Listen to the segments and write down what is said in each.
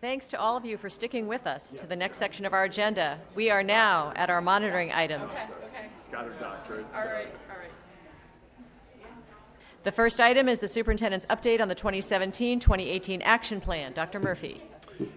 Thanks to all of you for sticking with us to the next section of our agenda. We are now at our monitoring items. She's got her doctorate. All right, all right. The first item is the superintendent's update on the 2017-2018 action plan. Dr. Murphy.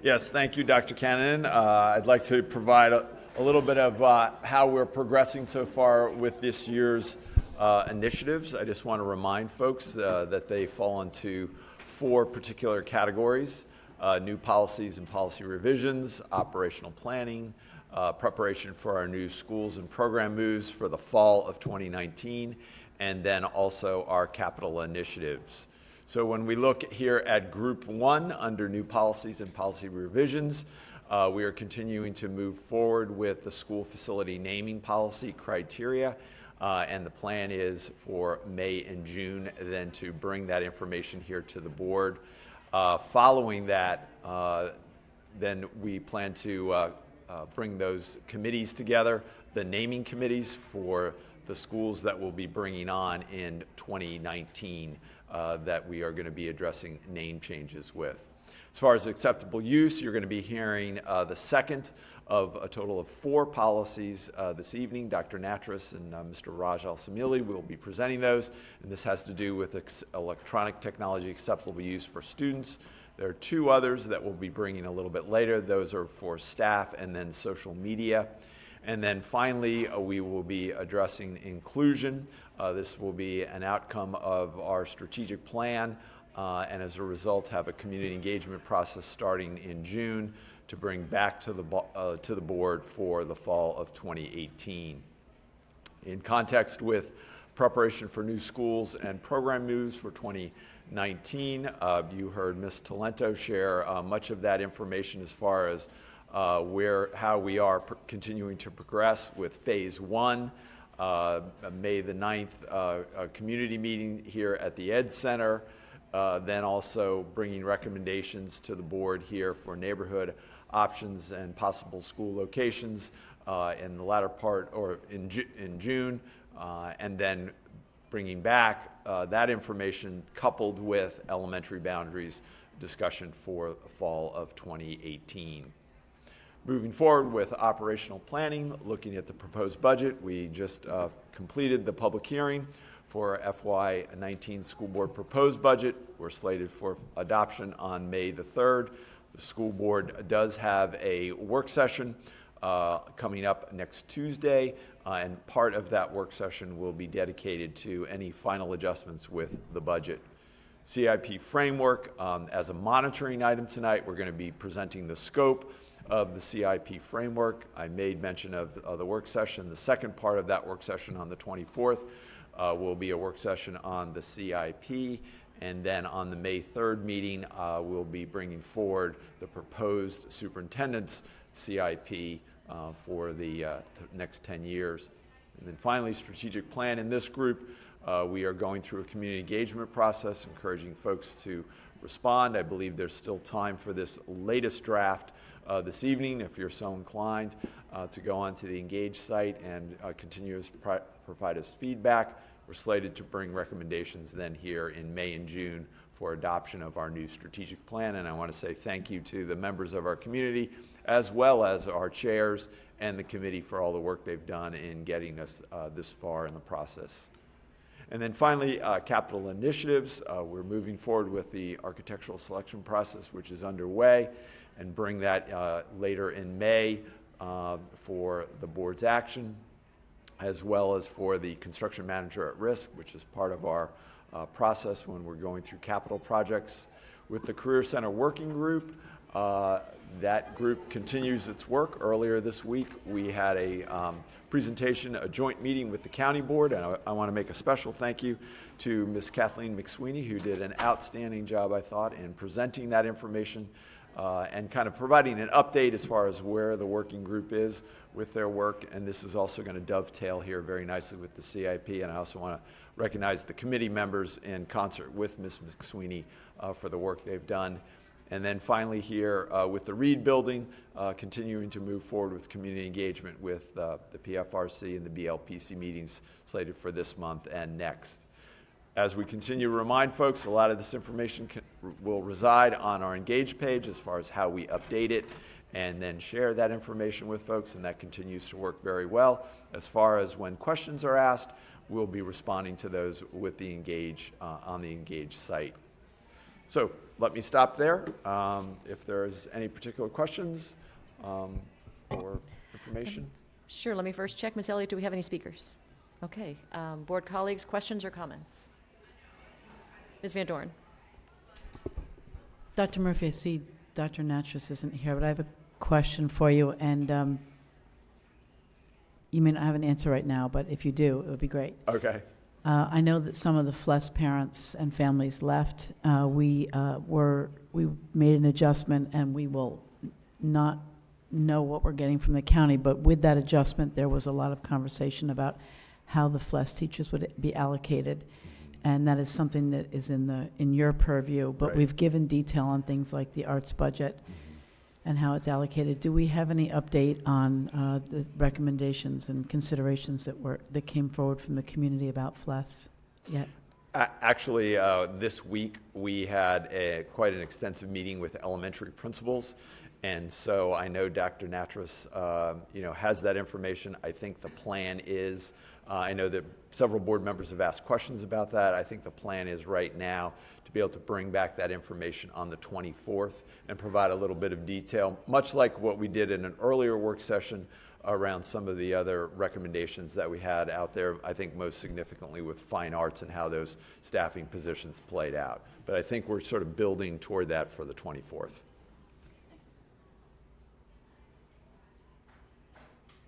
Yes, thank you, Dr. Cannon. Uh, I'd like to provide a, a little bit of uh, how we're progressing so far with this year's uh, initiatives. I just want to remind folks uh, that they fall into four particular categories uh, new policies and policy revisions, operational planning, uh, preparation for our new schools and program moves for the fall of 2019, and then also our capital initiatives. So when we look here at Group 1 under new policies and policy revisions, uh, we are continuing to move forward with the school facility naming policy criteria. Uh, and the plan is for May and June then to bring that information here to the board. Uh, following that, uh, then we plan to uh, bring those committees together, the naming committees for the schools that we'll be bringing on in 2019 uh, that we are going to be addressing name changes with. As far as acceptable use, you're going to be hearing uh, the second of a total of four policies uh, this evening. Dr. Nattrass and uh, Mr. Raj Adusumilli will be presenting those, and this has to do with ex- electronic technology acceptable use for students. There are two others that we'll be bringing a little bit later. Those are for staff and then social media. And then finally, uh, we will be addressing inclusion. Uh, this will be an outcome of our strategic plan uh, and as a result have a community engagement process starting in June to bring back to the, uh, to the board for the fall of 2018. In context with preparation for new schools and program moves for 2019, uh, you heard Ms. Talento share uh, much of that information as far as uh, where how we are pr- continuing to progress with phase one. Uh, May the 9th, uh, a community meeting here at the Ed Center. Uh, then also bringing recommendations to the board here for neighborhood options and possible school locations uh, in the latter part or in, Ju- in June, uh, and then bringing back uh, that information coupled with elementary boundaries discussion for fall of 2018. Moving forward with operational planning, looking at the proposed budget, we just uh, completed the public hearing for FY19 school board proposed budget. We're slated for adoption on May the 3rd. The school board does have a work session uh, coming up next Tuesday, uh, and part of that work session will be dedicated to any final adjustments with the budget. CIP framework um, as a monitoring item tonight. We're going to be presenting the scope of the CIP framework. I made mention of, of the work session. The second part of that work session on the 24th uh, will be a work session on the CIP. And then on the May 3rd meeting, uh, we'll be bringing forward the proposed superintendent's CIP uh, for the, uh, next 10 years. And then finally, strategic plan in this group. Uh, we are going through a community engagement process, encouraging folks to respond. I believe there's still time for this latest draft uh, this evening, if you're so inclined, uh, to go onto the Engage site and continue to pro- provide us feedback. We're slated to bring recommendations then here in May and June for adoption of our new strategic plan. And I want to say thank you to the members of our community, as well as our chairs and the committee for all the work they've done in getting us uh, this far in the process. And then finally, uh, capital initiatives. Uh, we're moving forward with the architectural selection process, which is underway, and bring that uh, later in May uh, for the board's action, as well as for the construction manager at risk, which is part of our uh, process when we're going through capital projects. With the Career Center Working Group, uh, that group continues its work. Earlier this week, we had a um, presentation, a joint meeting with the county board, and I, I want to make a special thank you to Ms. Kathleen McSweeney, who did an outstanding job, I thought, in presenting that information uh, and kind of providing an update as far as where the working group is with their work. And this is also going to dovetail here very nicely with the CIP. And I also want to recognize the committee members in concert with Ms. McSweeney uh, for the work they've done. And then finally, here uh, with the Reed Building, uh, continuing to move forward with community engagement with uh, the PFRC and the BLPC meetings slated for this month and next. As we continue to remind folks, a lot of this information can, will reside on our Engage page as far as how we update it and then share that information with folks, and that continues to work very well. As far as when questions are asked, we'll be responding to those with the Engage, uh, on the Engage site. So let me stop there. Um, If there's any particular questions um, or information. Sure, let me first check. Ms. Elliott, do we have any speakers? Okay, um, board colleagues, questions or comments? Ms. Van Doren? Dr. Murphy, I see Dr. Nattrass isn't here, but I have a question for you, and um, you may not have an answer right now, but if you do, it would be great. Okay. Uh, I know that some of the FLES parents and families left. Uh, We uh, were, we made an adjustment, and we will not know what we're getting from the county, but with that adjustment, there was a lot of conversation about how the FLES teachers would be allocated, and that is something that is in the, in your purview, but Right. we've given detail on things like the arts budget and how it's allocated. Do we have any update on uh, the recommendations and considerations that were, that came forward from the community about FLES yet? A- Actually, uh, this week, we had a, quite an extensive meeting with elementary principals, and so I know Dr. Nattrass, uh, you know, has that information. I think the plan is, Uh, I know that several board members have asked questions about that. I think the plan is right now to be able to bring back that information on the 24th and provide a little bit of detail, much like what we did in an earlier work session around some of the other recommendations that we had out there, I think most significantly with fine arts and how those staffing positions played out. But I think we're sort of building toward that for the 24th.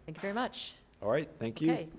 Thank you very much. All right, thank you. Okay,